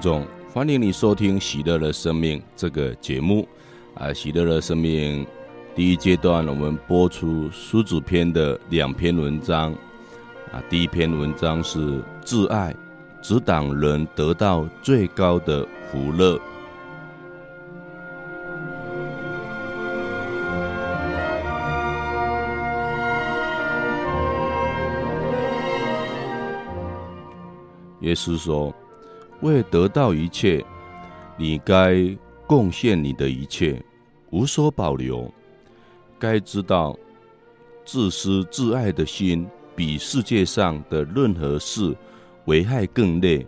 总，欢迎你收听《喜乐的生命》这个节目。啊，《喜乐的生命》第一阶段，我们播出书主篇的两篇文章。啊，第一篇文章是“挚爱阻挡人得到最高的福乐”。耶稣说。为得到一切，你该贡献你的一切，无所保留。该知道，自私自爱的心，比世界上的任何事危害更烈。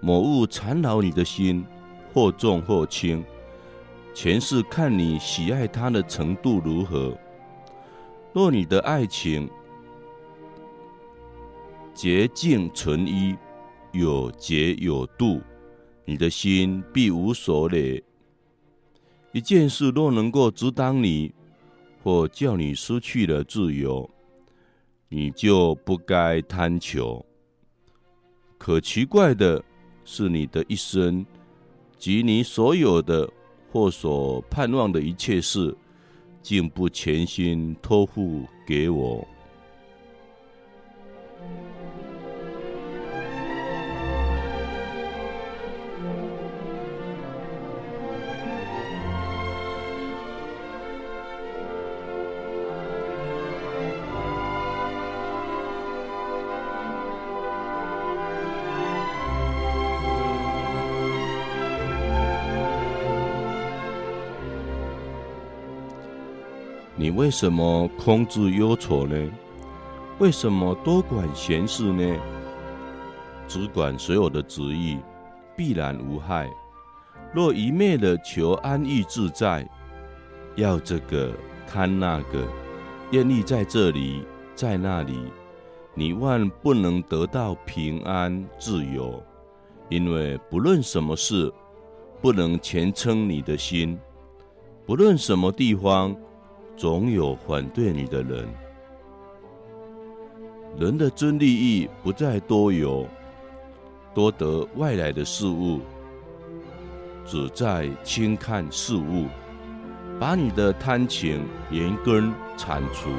某物缠绕你的心，或重或轻，全是看你喜爱它的程度如何。若你的爱情洁净纯一。有节有度，你的心必无所累。一件事若能够阻挡你，或叫你失去了自由，你就不该贪求。可奇怪的是，你的一生及你所有的或所盼望的一切事，竟不全心托付给我。你为什么空自忧愁呢？为什么多管闲事呢？只管所有的旨意，必然无害。若一昧的求安逸自在，要这个贪那个，愿意在这里在那里，你万不能得到平安自由，因为不论什么事，不能全称你的心，不论什么地方。总有反对你的人。人的真利益不在多有，多得外来的事物，只在轻看事物，把你的贪情连根铲除。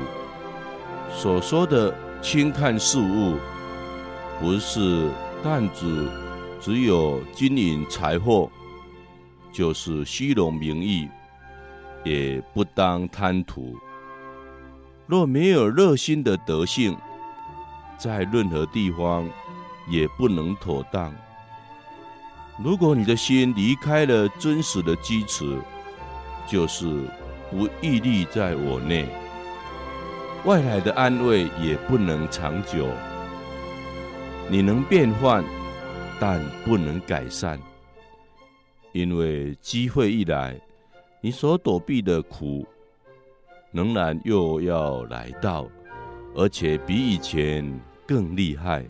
所说的轻看事物，不是但指只有金银财货，就是虚荣名义。也不当贪图。若没有热心的德性，在任何地方也不能妥当。如果你的心离开了真实的基础，就是不屹立在我内，外来的安慰也不能长久。你能变换，但不能改善，因为机会一来。你所躲避的苦，仍然又要来到，而且比以前更厉害。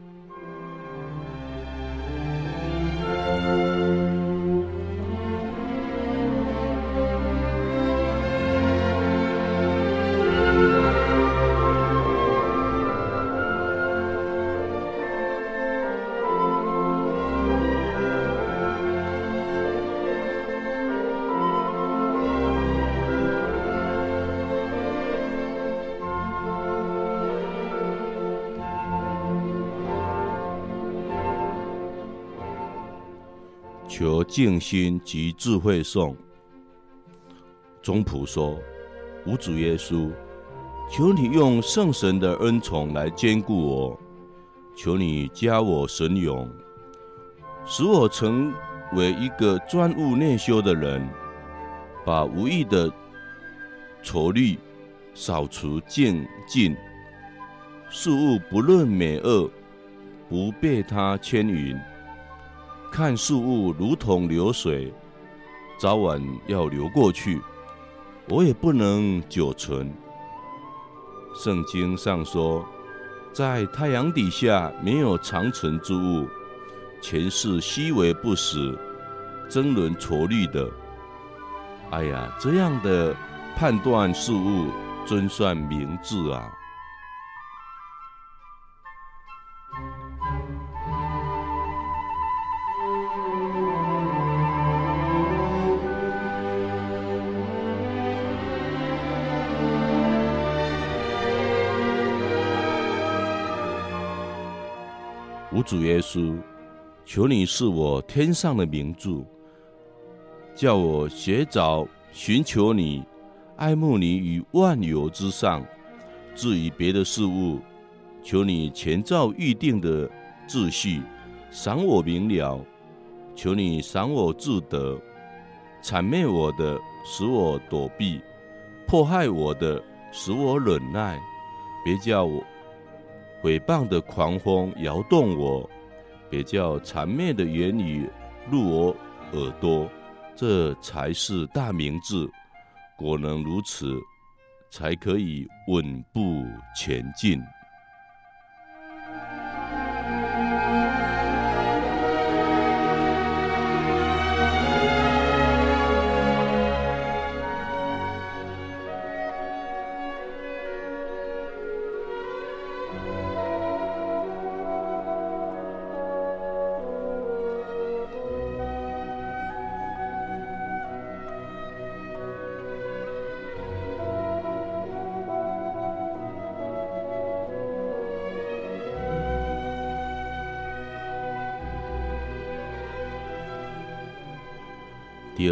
静心及智慧颂。宗仆说：“吾主耶稣，求你用圣神的恩宠来坚固我，求你加我神勇，使我成为一个专务内修的人，把无意的愁虑扫除净尽。事物不论美恶，不被它牵引。”看事物如同流水，早晚要流过去，我也不能久存。圣经上说，在太阳底下没有长存之物，全是虚微不实、争论讹虑的。哎呀，这样的判断事物，真算明智啊！主耶稣，求你是我天上的明柱，叫我学着寻求你，爱慕你于万有之上。至于别的事物，求你前照预定的秩序，赏我明了；求你赏我智德，谄媚我的，使我躲避；迫害我的，使我忍耐。别叫我诽谤的狂风摇动我，别叫谄媚的言语入我耳朵，这才是大明智。果能如此，才可以稳步前进。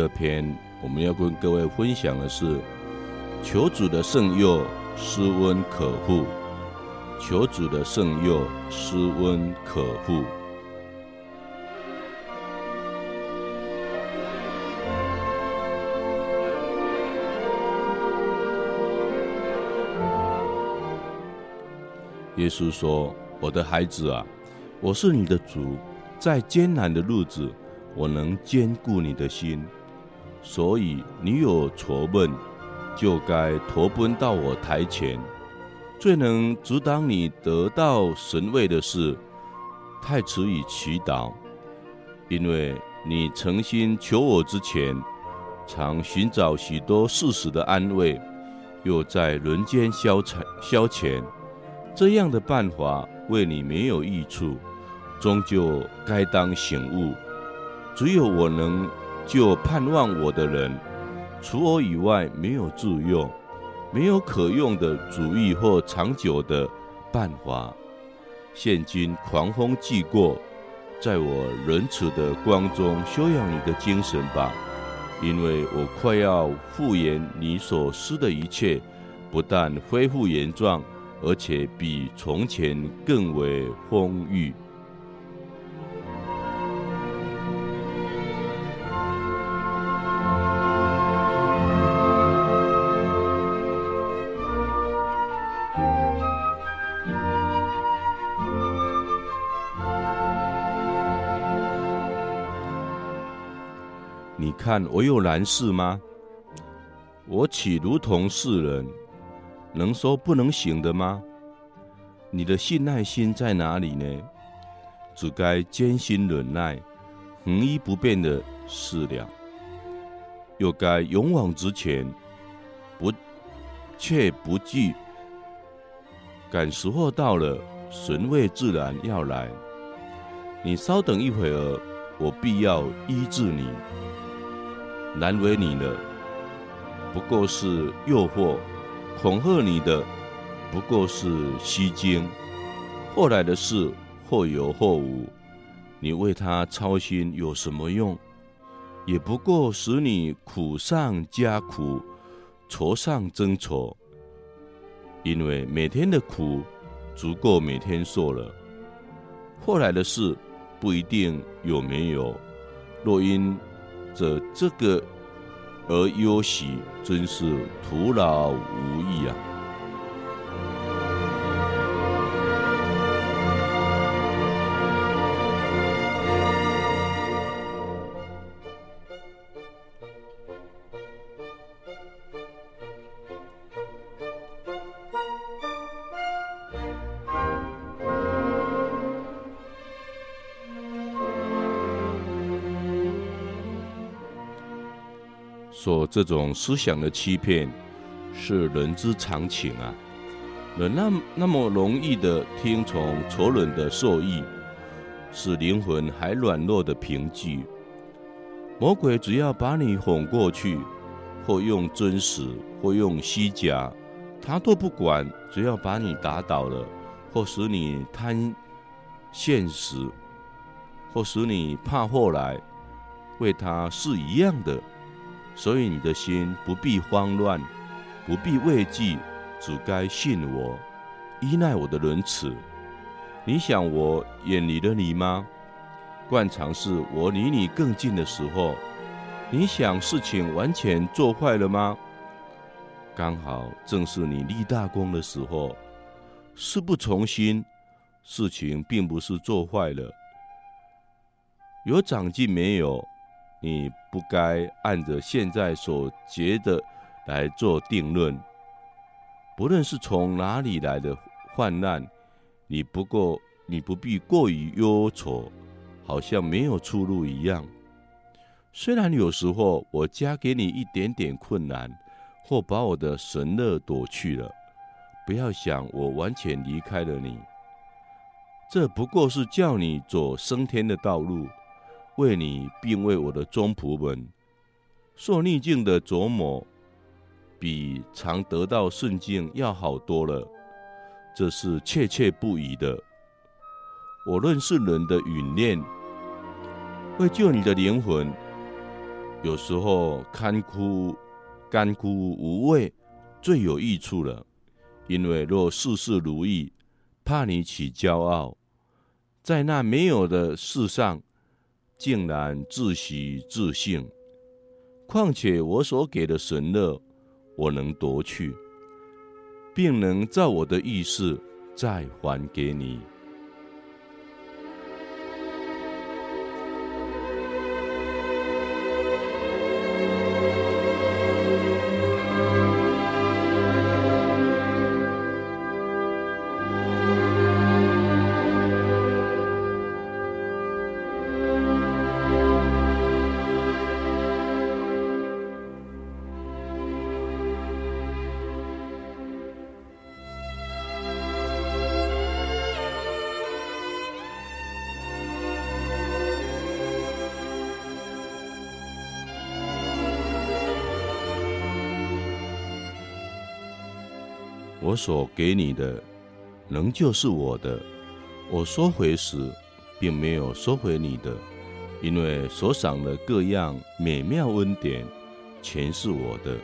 二篇我们要跟各位分享的是：求主的圣佑，施温可护；求主的圣佑，施温可护。耶稣说：“我的孩子啊，我是你的主，在艰难的日子。”我能坚固你的心，所以你有愁闷，就该投奔到我台前。最能阻挡你得到神位的是太迟以祈祷，因为你诚心求我之前，常寻找许多事实的安慰，又在人间消遣消遣，这样的办法为你没有益处，终究该当醒悟。只有我能就盼望我的人，除我以外没有助用，没有可用的主意或长久的办法。现今狂风既过，在我仁慈的光中修养你的精神吧，因为我快要复原你所失的一切，不但恢复原状，而且比从前更为丰裕。看我有难事吗？我岂如同世人，能说不能行的吗？你的信耐心在哪里呢？只该坚心忍耐，恒一不变的事了。又该勇往直前，不却不惧。赶时候到了，神位自然要来。你稍等一会儿，我必要医治你。难为你了，不过是诱惑；恐吓你的，不过是虚惊。后来的事或有或无，你为他操心有什么用？也不过使你苦上加苦，愁上增愁。因为每天的苦足够每天受了。后来的事不一定有没有。若因着这个而忧喜，真是徒劳无益啊！这种思想的欺骗是人之常情啊！人那那么容易的听从仇人的授意，使灵魂还软弱的凭据。魔鬼只要把你哄过去，或用真实，或用虚假，他都不管。只要把你打倒了，或使你贪现实，或使你怕后来为他是一样的，所以你的心不必慌乱，不必畏惧，只该信我，依赖我的仁慈。你想我远离了你吗？惯常是我离你更近的时候。你想事情完全做坏了吗？刚好正是你立大功的时候。事不从心，事情并不是做坏了。有长进没有？你不该按着现在所觉的来做定论。不论是从哪里来的患难。你不过，你不必过于忧愁，好像没有出路一样。虽然有时候我加给你一点点困难，或把我的神乐夺去了，不要想我完全离开了你。这不过是叫你走升天的道路，为你并为我的忠仆们受逆境的琢磨，比常得到顺境要好多了。这是切切不疑的。我认识人的允念，为救你的灵魂，有时候干枯、干枯无味，最有益处了。因为若事事如意，怕你起骄傲，在那没有的事上，竟然自喜自幸。况且我所给的神乐，我能夺去。并能照我的意思再还给你。我所给你的，仍旧是我的；我收回时，并没有收回你的，因为所赏的各样美妙恩典，全是我的。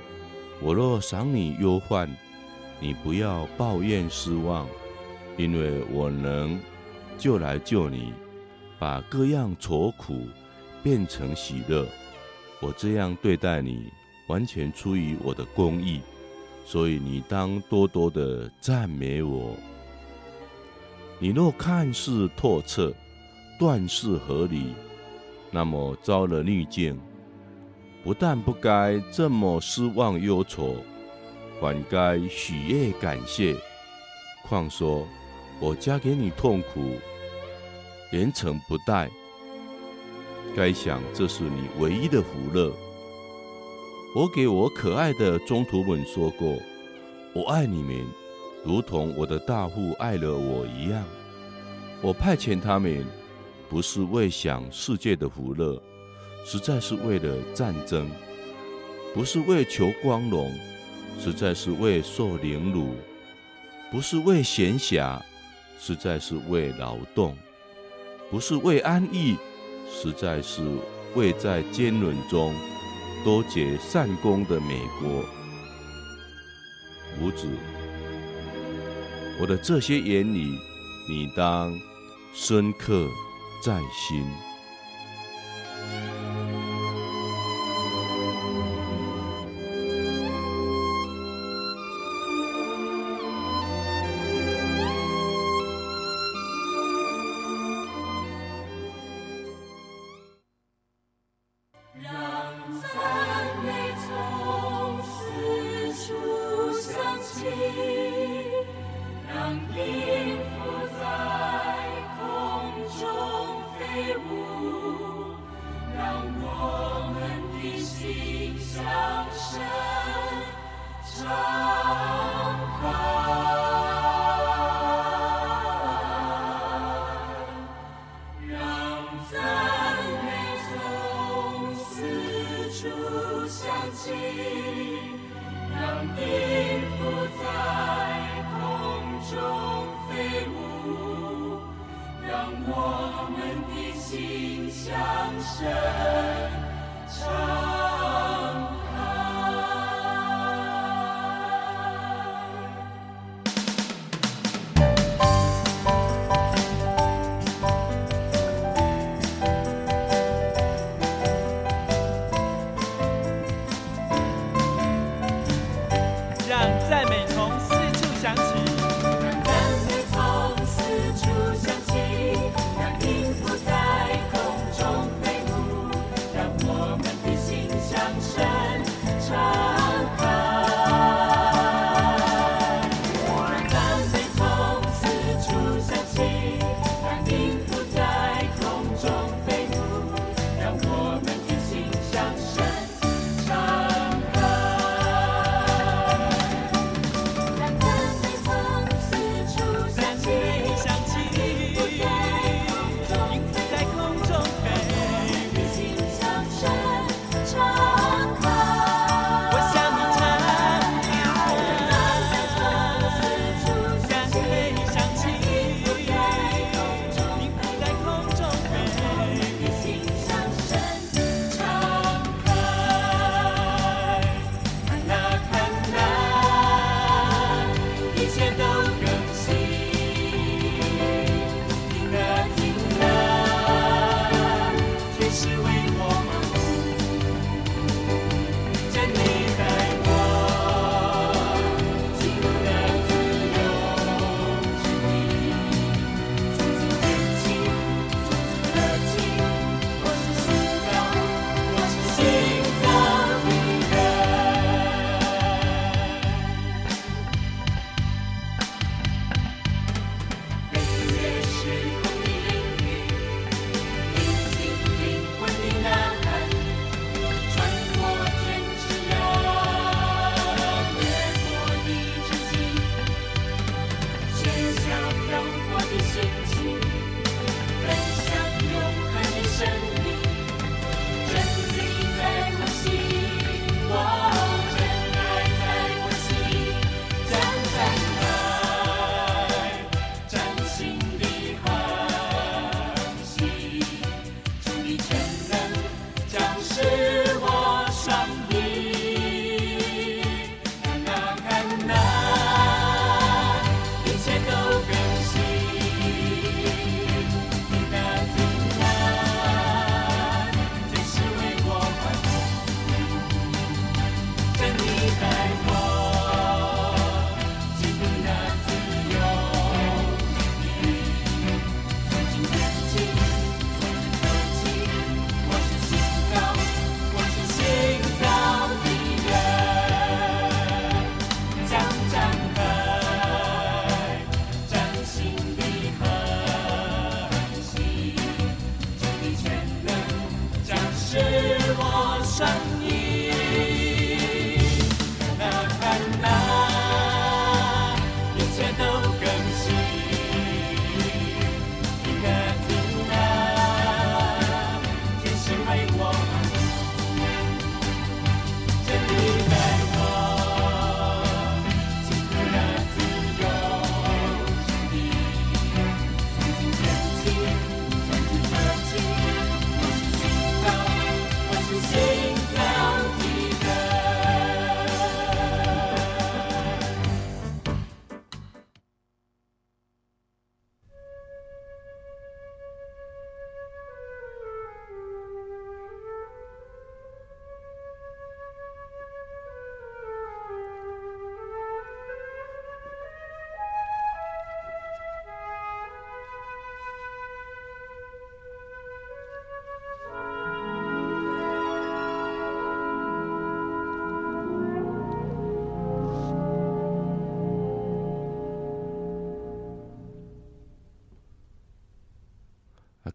我若赏你忧患，你不要抱怨失望，因为我能就来救你，把各样愁苦变成喜乐。我这样对待你，完全出于我的公义。所以你当多多的赞美我。你若看事透彻，断事合理，那么遭了逆境，不但不该这么失望忧愁，反该喜悦感谢。况说我加给你痛苦，连惩不贷，该想这是你唯一的福乐。我给我可爱的中途们说过：“我爱你们，如同我的大父爱了我一样。我派遣他们，不是为享世界的福乐，实在是为了战争；不是为求光荣，实在是为受凌辱；不是为闲暇，实在是为劳动；不是为安逸，实在是为在坚忍中。”多结善功的美国，五子，我的这些言语，你当深刻在心。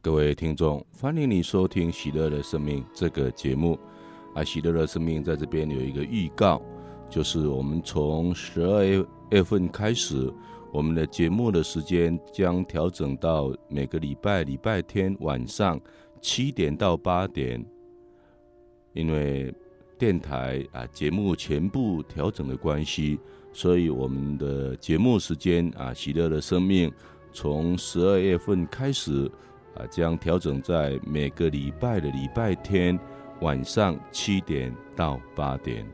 各位听众，欢迎你收听《喜乐的生命》这个节目。啊，《喜乐的生命》在这边有一个预告，就是我们从十二月份开始，我们的节目的时间将调整到每个礼拜礼拜天晚上七点到八点。因为电台啊节目全部调整的关系，所以我们的节目时间啊，《喜乐的生命》从十二月份开始。啊，将调整在每个礼拜的礼拜天晚上七点到八点。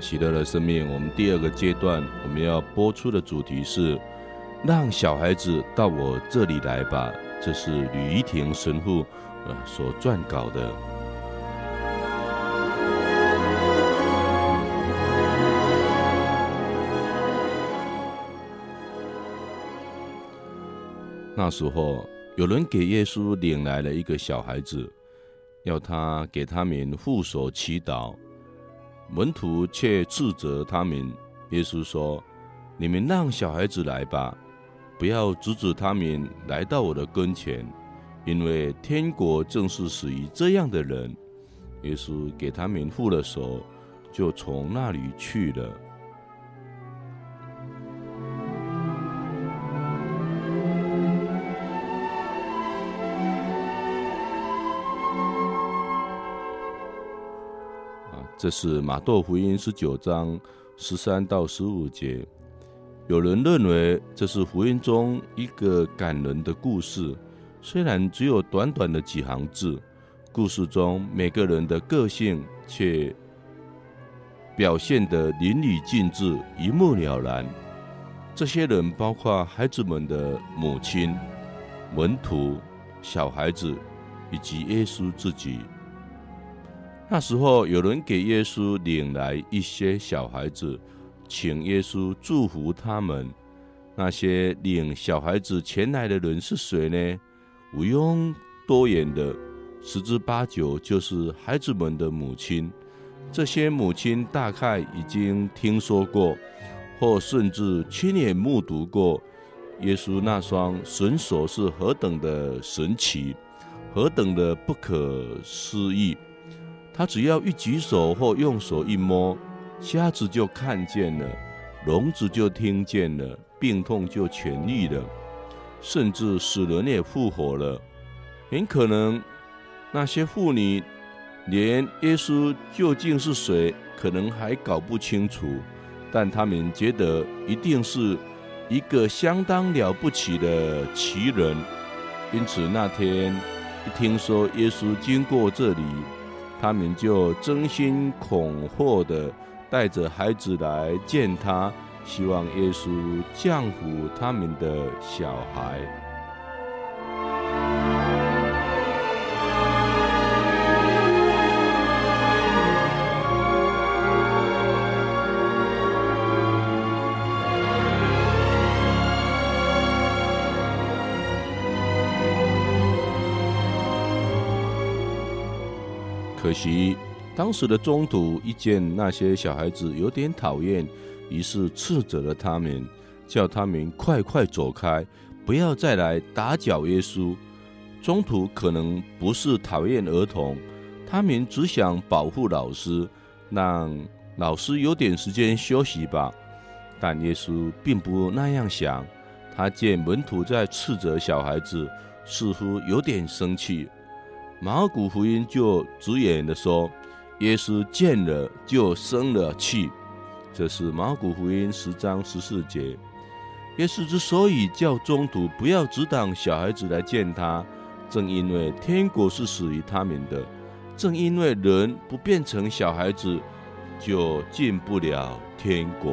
喜乐的生命，我们第二个阶段我们要播出的主题是：让小孩子到我这里来吧。这是吕怡婷神父呃所撰稿的。那时候，有人给耶稣领来了一个小孩子，要他给他们护手祈祷。门徒却斥责他们。耶稣说：“你们让小孩子来吧，不要阻止他们来到我的跟前，因为天国正是属于这样的人。”耶稣给他们覆了手，就从那里去了。这是马窦福音十九章十三到十五节。有人认为这是福音中一个感人的故事，虽然只有短短的几行字，故事中每个人的个性却表现得淋漓尽致、一目了然。这些人包括孩子们的母亲、门徒、小孩子以及耶稣自己。那时候，有人给耶稣领来一些小孩子，请耶稣祝福他们。那些领小孩子前来的人是谁呢？毋庸多言的，十之八九就是孩子们的母亲。这些母亲大概已经听说过，或甚至亲眼目睹过耶稣那双神手是何等的神奇，何等的不可思议。他只要一举手或用手一摸，瞎子就看见了，聋子就听见了，病痛就痊愈了，甚至死人也复活了。很可能那些妇女连耶稣究竟是谁，可能还搞不清楚，但他们觉得一定是一个相当了不起的奇人。因此那天一听说耶稣经过这里。他们就争先恐后的带着孩子来见他，希望耶稣降福他们的小孩。可惜，当时的中途一见那些小孩子有点讨厌，于是斥责了他们，叫他们快快走开，不要再来打搅耶稣。中途可能不是讨厌儿童，他们只想保护老师，让老师有点时间休息吧。但耶稣并不那样想，他见门徒在斥责小孩子，似乎有点生气。马可福音就直言的说，耶稣见了就生了气，这是马古福音十章十四节。耶稣之所以叫中途不要阻挡小孩子来见他，正因为天国是属于他们的，正因为人不变成小孩子，就进不了天国。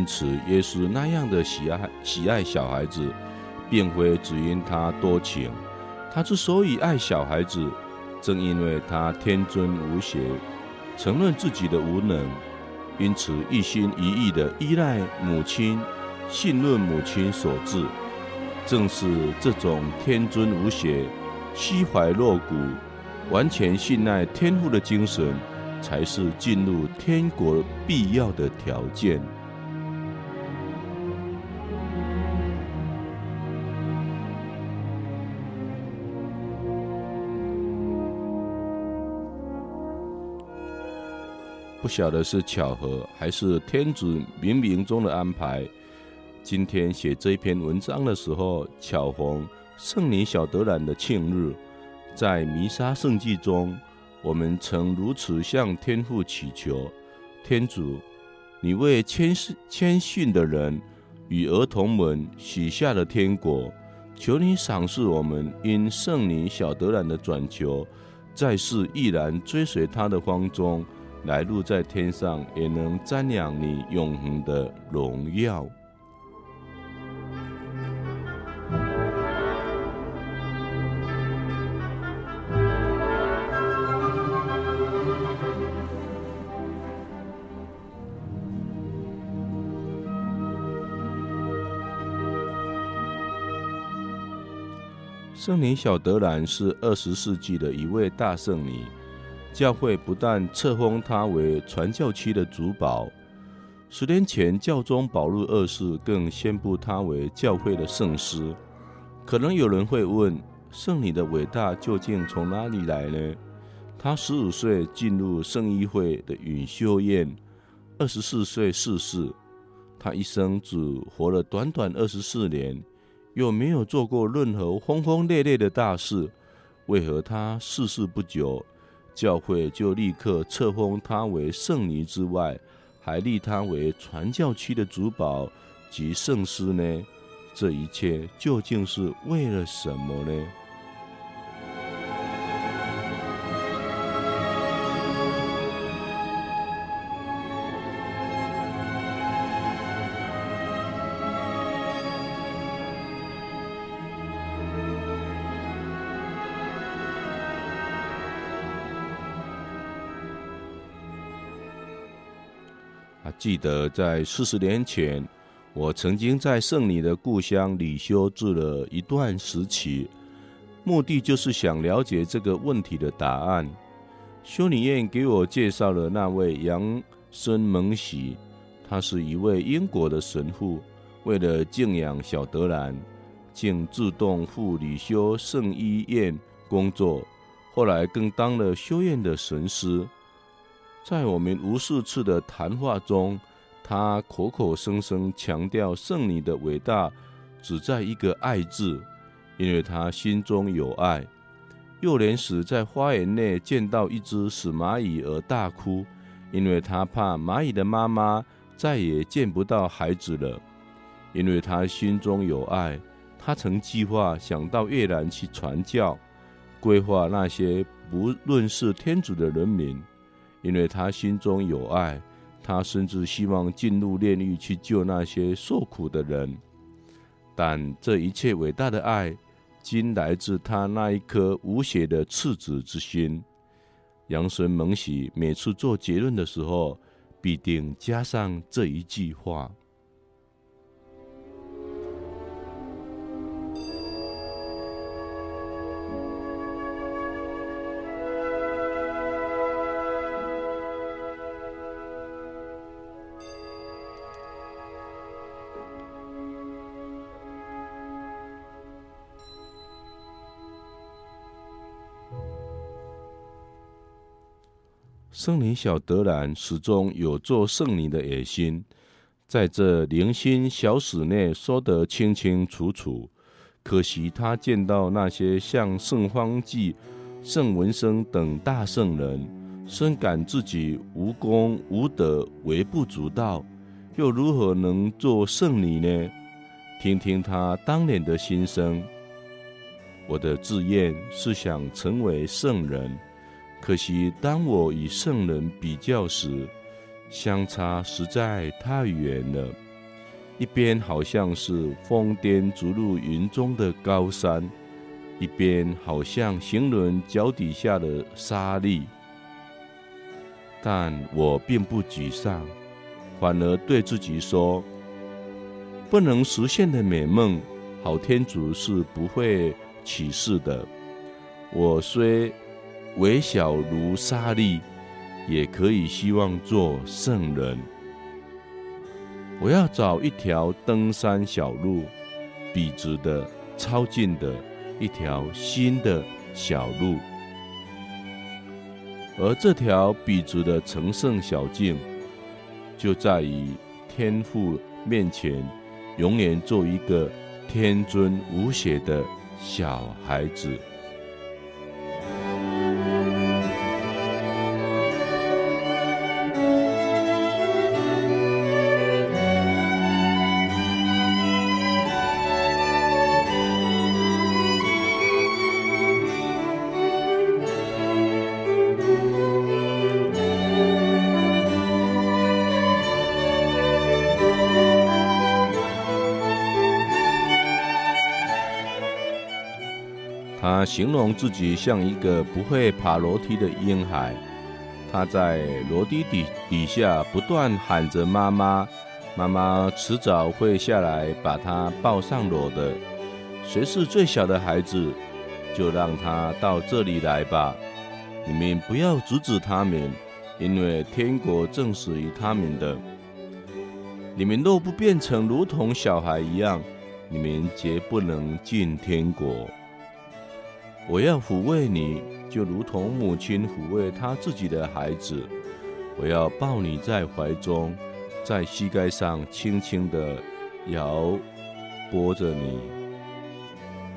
因此，耶稣那样的喜爱喜爱小孩子，并非只因他多情。他之所以爱小孩子，正因为他天真无邪，承认自己的无能，因此一心一意的依赖母亲，信任母亲所致。正是这种天真无邪、虚怀若谷、完全信赖天父的精神，才是进入天国必要的条件。不晓得是巧合还是天主冥冥中的安排。今天写这篇文章的时候，巧逢圣女小德兰的庆日，在弥撒圣祭中，我们曾如此向天父祈求：天主，你为谦谦逊的人与儿童们许下了天国，求你赏赐我们因圣女小德兰的转求，在世毅然追随他的方中，来路在天上也能瞻仰你永恒的荣耀。圣女小德兰是二十世纪的一位大圣女，教会不但册封他为传教区的主保，十年前教宗保禄二世更宣布他为教会的圣师。可能有人会问，圣女的伟大究竟从哪里来呢？她十五岁进入圣衣会的允修院，二十四岁逝世，她一生只活了短短二十四年。又没有做过任何轰轰烈烈的大事，为何他逝世不久，教会就立刻册封他为圣尼之外，还立他为传教区的主保及圣师呢？这一切究竟是为了什么呢？记得在四十年前，我曾经在圣女的故乡里修住了一段时期，目的就是想了解这个问题的答案。修女院给我介绍了那位杨森蒙喜，他是一位英国的神父，为了敬仰小德兰，竟自动赴里修圣医院工作，后来更当了修院的神师。在我们无数次的谈话中，他口口声声强调圣女的伟大只在一个“爱”字，因为他心中有爱。幼年时在花园内见到一只死蚂蚁而大哭，因为他怕蚂蚁的妈妈再也见不到孩子了。因为他心中有爱，他曾计划想到越南去传教，规划那些不论是天主的人民。因为他心中有爱，他甚至希望进入炼狱去救那些受苦的人。但这一切伟大的爱，均来自他那一颗无邪的赤子之心。杨神蒙喜每次做结论的时候，必定加上这一句话。圣女小德兰始终有做圣女的野心，在这零星小史内说得清清楚楚。可惜他见到那些像圣方济、圣文生等大圣人，深感自己无功无德、微不足道，又如何能做圣女呢？听听他当年的心声。我的志愿是想成为圣人。可惜，当我与圣人比较时，相差实在太远了。一边好像是疯癫逐入云中的高山，一边好像行人脚底下的沙砾。但我并不沮丧，反而对自己说：不能实现的美梦，好天主是不会启示的。我虽。微小如沙粒，也可以希望做圣人。我要找一条登山小路，笔直的、超近的一条新的小路。而这条笔直的成圣小径，就在于天父面前，永远做一个天真无邪的小孩子。形容自己像一个不会爬楼梯的婴孩，他在楼梯底底下不断喊着“妈妈，妈妈”，迟早会下来把他抱上楼的。谁是最小的孩子，就让他到这里来吧。你们不要阻止他们，因为天国正属于他们的。你们若不变成如同小孩一样，你们绝不能进天国。我要抚慰你，就如同母亲抚慰她自己的孩子。我要抱你在怀中，在膝盖上轻轻地摇拨着你。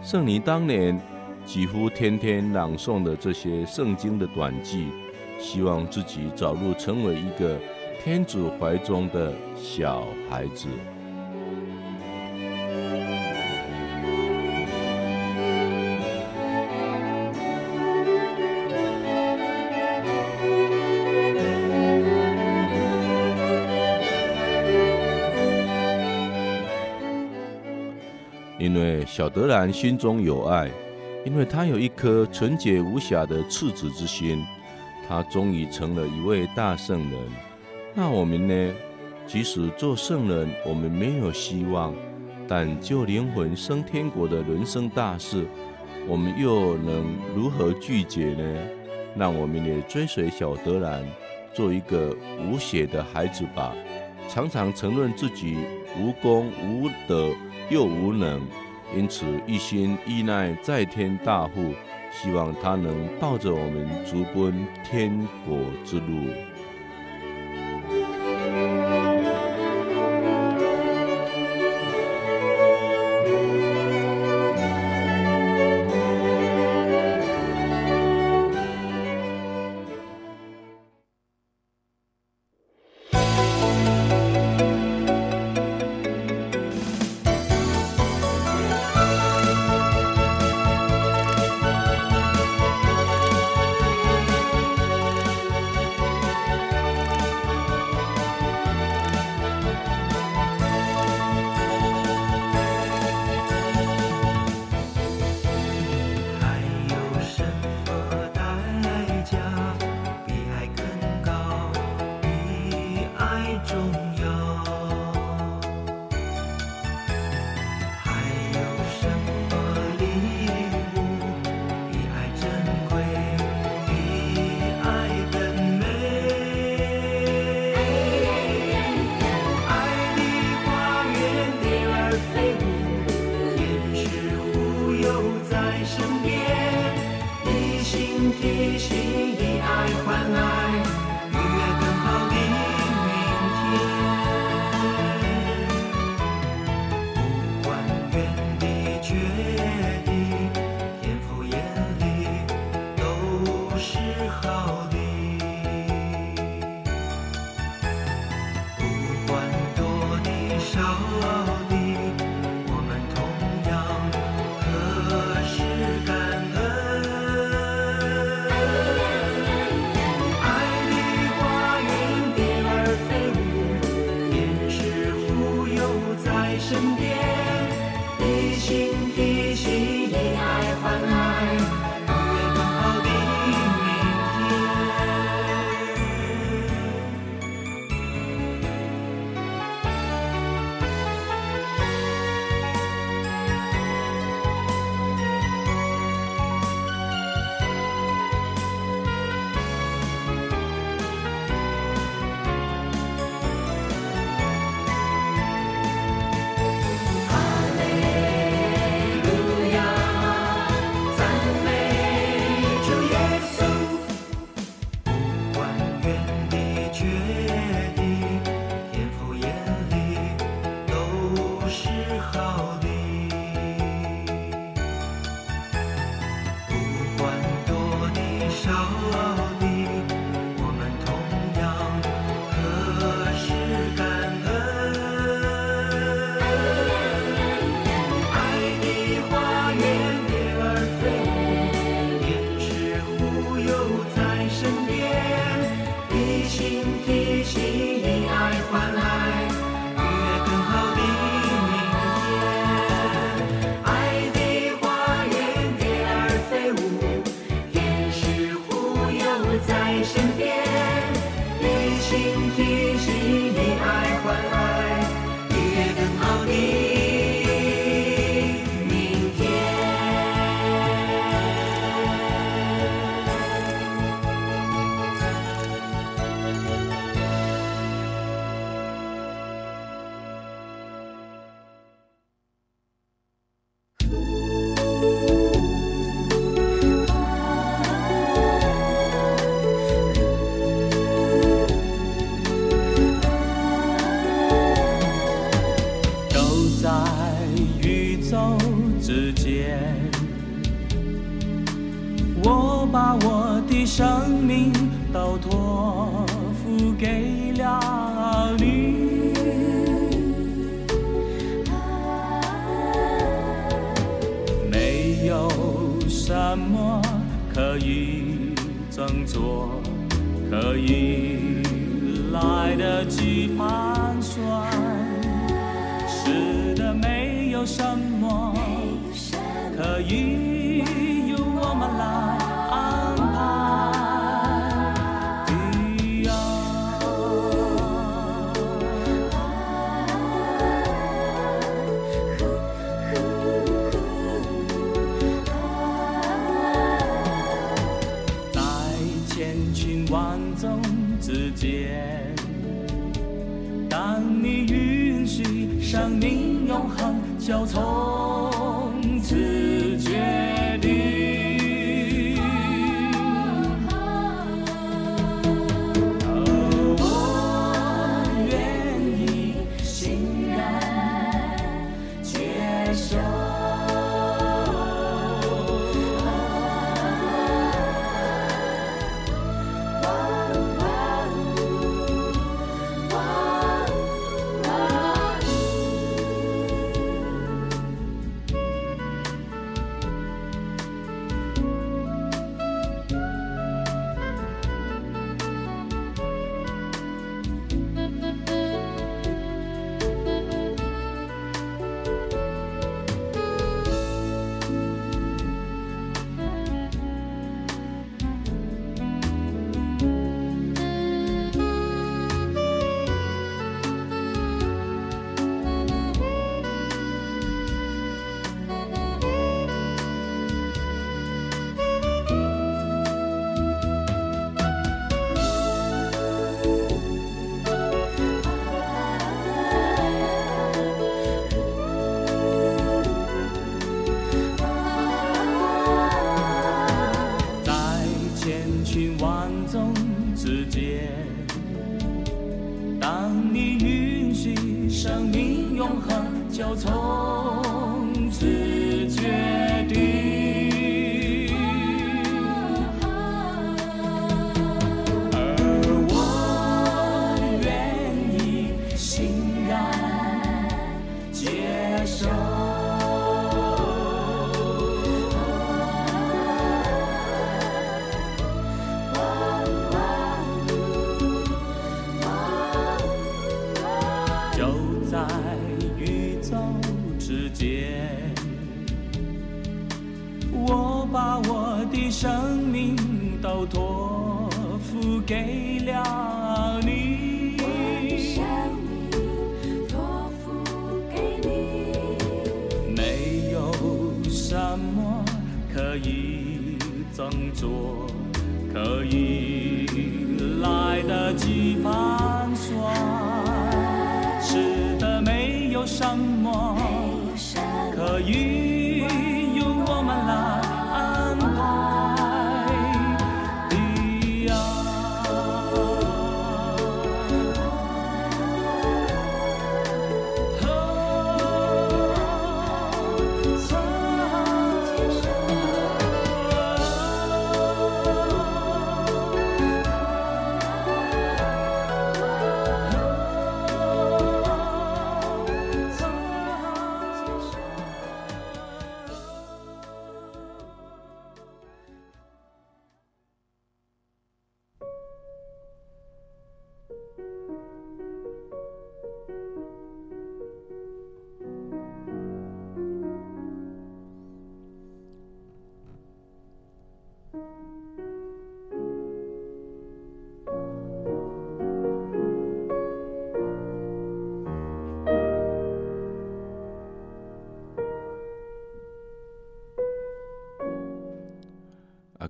圣尼当年几乎天天朗诵的这些圣经的短句，希望自己早日成为一个天主怀中的小孩子。小德兰心中有爱，因为他有一颗纯洁无瑕的赤子之心，他终于成了一位大圣人。那我们呢？即使做圣人，我们没有希望，但救灵魂升天国的人生大事，我们又能如何拒绝呢？让我们也追随小德兰，做一个无邪的孩子吧，常常承认自己无功无德。又无能，因此一心依赖在天大父，希望他能抱着我们直奔天国之路。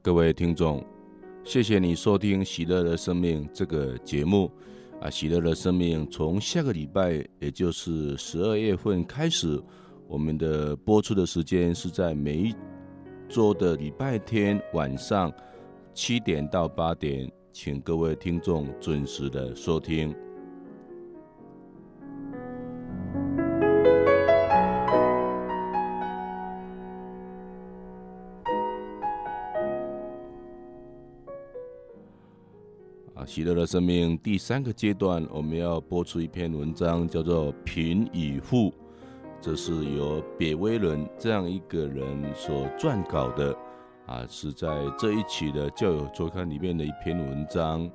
各位听众，谢谢你收听《喜乐的生命》这个节目。啊，《喜乐的生命》从下个礼拜，也就是十二月份开始，我们的播出的时间是在每一周的礼拜天晚上七点到八点，请各位听众准时的收听。喜乐的生命第三个阶段，我们要播出一篇文章，叫做《贫与富》，这是由别威伦这样一个人所撰稿的，啊，是在这一期的《教友周刊》里面的一篇文章。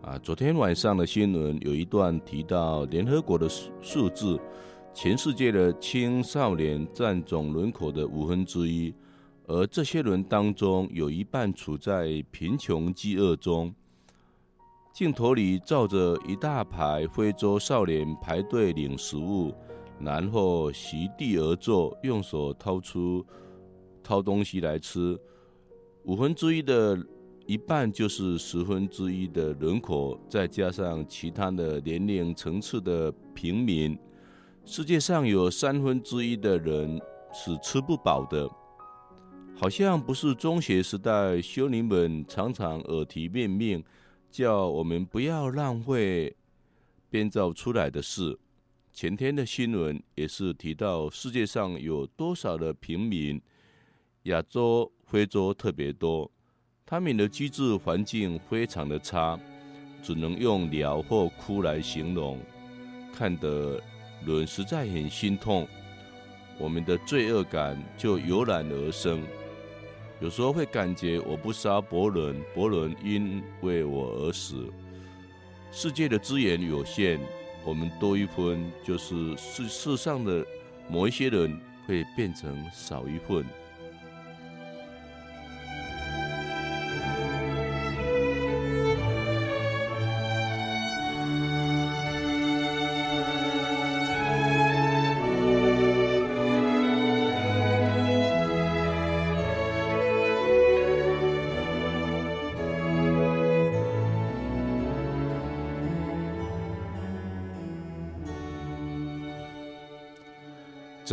啊，昨天晚上的新闻有一段提到联合国的数数字。全世界的青少年占总人口的五分之一，而这些人当中有一半处在贫穷饥饿中。镜头里照着一大排非洲少年排队领食物，然后席地而坐，用手掏出掏东西来吃。五分之一的一半就是十分之一的人口，再加上其他的年龄层次的平民。世界上有三分之一的人是吃不饱的，好像不是中学时代修女们常常耳提面命，叫我们不要浪费编造出来的事。前天的新闻也是提到世界上有多少的平民，亚洲、非洲特别多，他们的居住环境非常的差，只能用聊或哭来形容，看得。人实在很心痛，我们的罪恶感就油然而生。有时候会感觉我不杀伯伦，伯伦因为我而死。世界的资源有限，我们多一分，就是世世上的某一些人会变成少一份。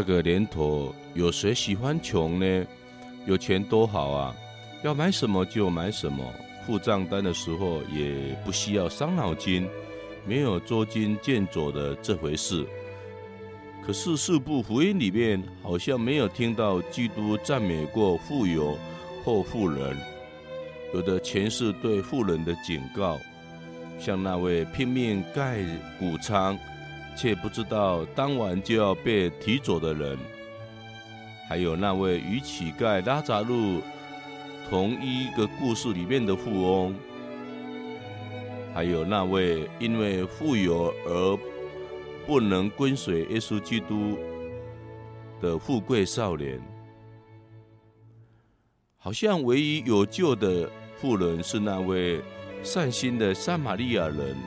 个年头，有谁喜欢穷呢？有钱多好啊！要买什么就买什么，付账单的时候也不需要伤脑筋，没有捉襟见肘的这回事。可是四部福音里面好像没有听到基督赞美过富有或富人，有的全是对富人的警告，像那位拼命盖谷仓。却不知道当晚就要被提走的人，还有那位与乞丐拉扎路同一个故事里面的富翁，还有那位因为富有而不能跟随耶稣基督的富贵少年，好像唯一有救的富人是那位善心的撒玛利亚人。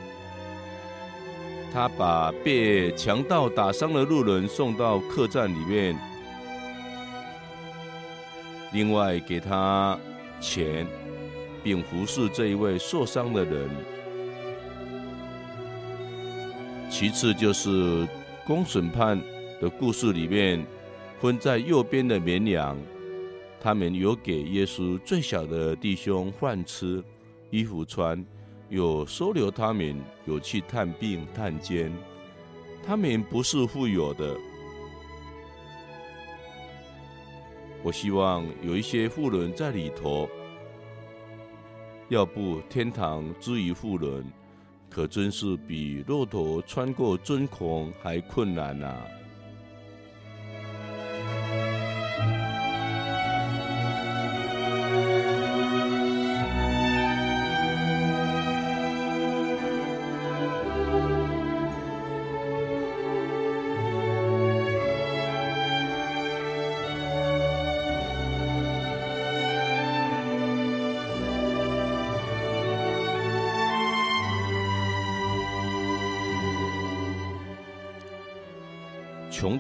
他把被强盗打伤的路人送到客栈里面，另外给他钱，并服侍这一位受伤的人。其次就是公审判的故事里面，分在右边的绵羊，他们有给耶稣最小的弟兄饭吃、衣服穿。有收留他们，有去探病探监，他们不是富有的。我希望有一些富人在里头，要不天堂之于富人，可真是比骆驼穿过尊孔还困难啊！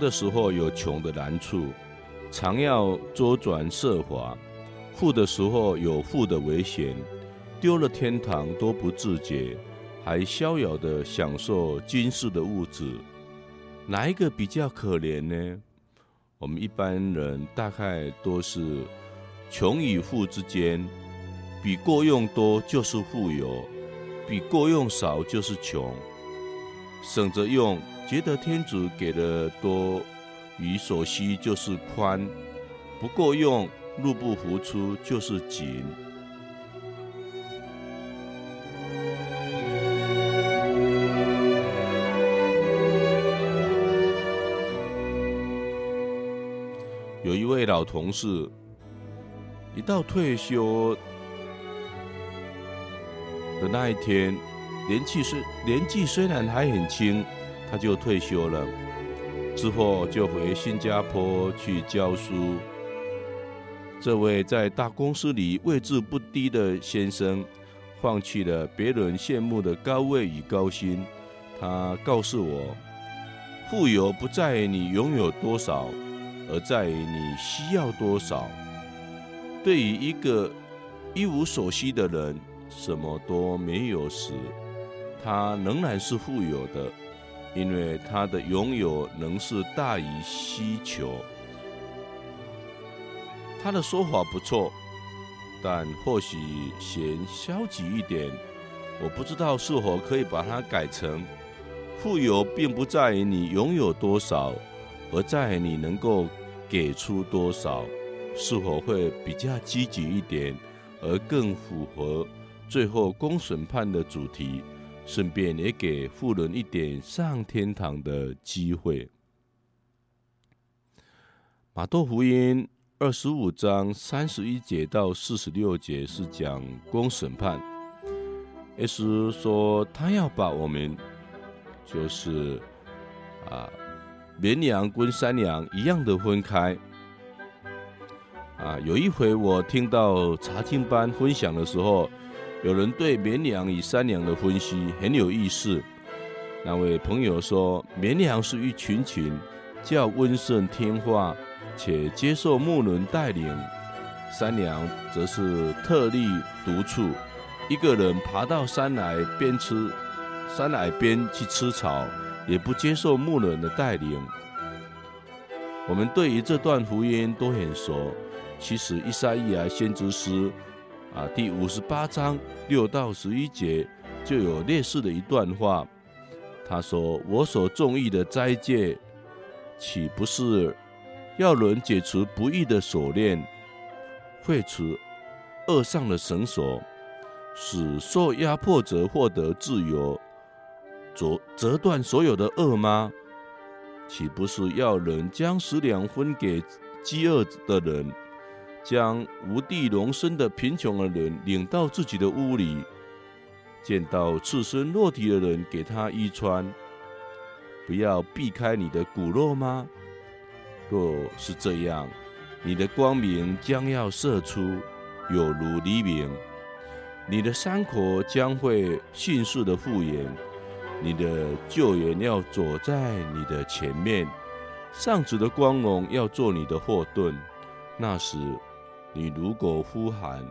的时候有穷的难处，常要周转设法；富的时候有富的危险，丢了天堂都不自觉，还逍遥的享受今世的物质。哪一个比较可怜呢？我们一般人大概都是穷与富之间，比过用多就是富有，比过用少就是穷。省着用，觉得天主给的多与所需就是宽；不够用，入不敷出就是紧。有一位老同事，一到退休的那一天，年纪虽年纪虽然还很轻，他就退休了。之后就回新加坡去教书。这位在大公司里位置不低的先生，放弃了别人羡慕的高位与高薪。他告诉我，富有不在于你拥有多少。而在于你需要多少。对于一个一无所需的人，什么都没有时，他仍然是富有的，因为他的拥有能是大于需求。他的说法不错，但或许嫌消极一点。我不知道是否可以把它改成：富有并不在于你拥有多少。而在你能够给出多少，是否会比较积极一点，而更符合最后公审判的主题，顺便也给富人一点上天堂的机会。马窦福音二十五章三十一节到四十六节是讲公审判，耶稣说他要把我们，就是啊。绵羊跟山羊一样的分开啊！有一回我听到查经班分享的时候，有人对绵羊与山羊的分析很有意思。那位朋友说，绵羊是一群群较温顺听话且接受牧人带领；山羊则是特立独处，一个人爬到山来边吃山来边去吃草。也不接受牧人的带领。我们对于这段福音都很熟。其实，以赛亚先知诗啊，第五十八章六到十一节就有类似的一段话。他说：“我所中意的斋戒，岂不是要人解除不义的锁链，废除恶上的绳索，使受压迫者获得自由？”折折断所有的恶吗？岂不是要人将食粮分给饥饿的人，将无地容身的贫穷的人领到自己的屋里，见到赤身裸体的人给他衣穿，不要避开你的骨肉吗？若是这样，你的光明将要射出，有如黎明，你的山口将会迅速的复原。你的救援要走在你的前面，上主的光荣要做你的后盾。那时，你如果呼喊，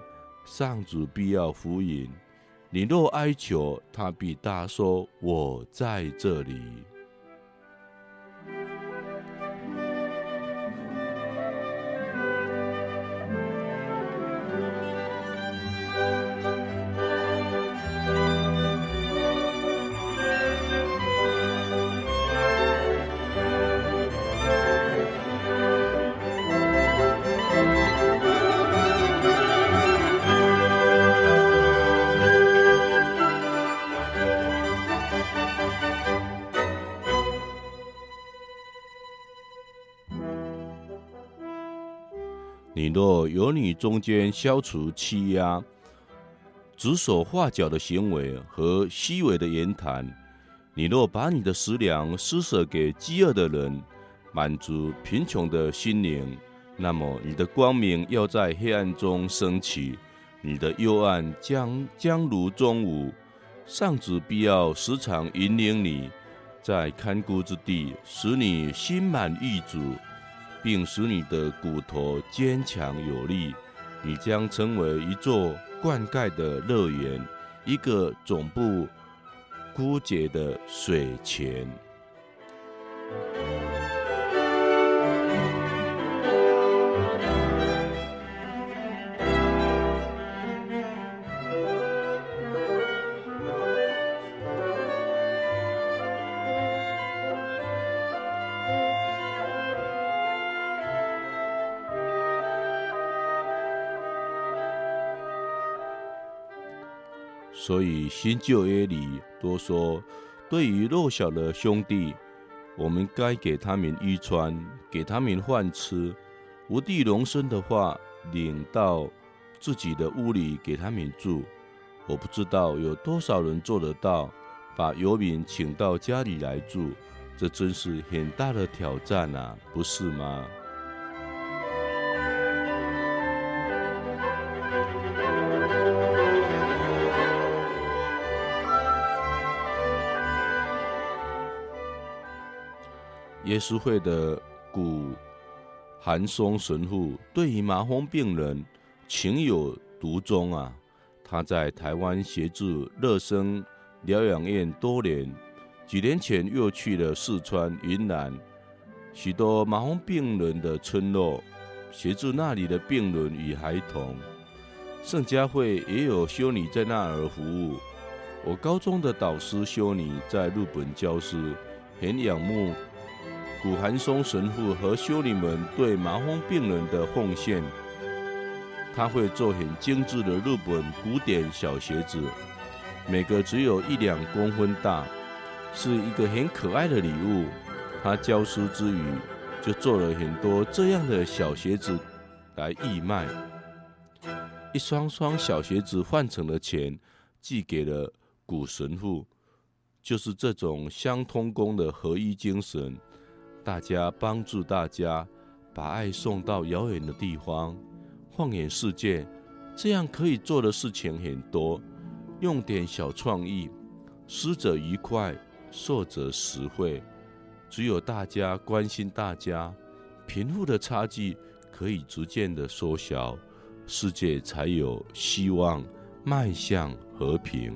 上主必要呼应；你若哀求，他必答说：“我在这里。”若由你中间消除欺压、指手画脚的行为和虚伪的言谈，你若把你的食粮施舍给饥饿的人，满足贫穷的心灵，那么你的光明要在黑暗中升起，你的幽暗将将如中午。上主必要时常引领你，在看顾之地，使你心满意足，并使你的骨头坚强有力。你将成为一座灌溉的乐园，一个总不枯竭的水泉。所以新旧约里都说，对于弱小的兄弟，我们该给他们衣穿，给他们饭吃；无地容身的话，领到自己的屋里给他们住。我不知道有多少人做得到，把游民请到家里来住，这真是很大的挑战啊，不是吗？耶稣会的古寒松神父对于麻风病人情有独钟啊！他在台湾协助乐生疗养院多年，几年前又去了四川、云南许多麻风病人的村落，协助那里的病人与孩童。圣家会也有修女在那儿服务。我高中的导师修女在日本教书，很仰慕。古寒松神父和修女们对麻风病人的奉献，他会做很精致的日本古典小鞋子，每个只有一两公分大，是一个很可爱的礼物。他教书之余，就做了很多这样的小鞋子来义卖，一双双小鞋子换成了钱，寄给了古神父，就是这种相通工的合一精神。大家帮助大家，把爱送到遥远的地方。放眼世界，这样可以做的事情很多。用点小创意，施者愉快，受者实惠。只有大家关心大家，贫富的差距可以逐渐的缩小，世界才有希望迈向和平。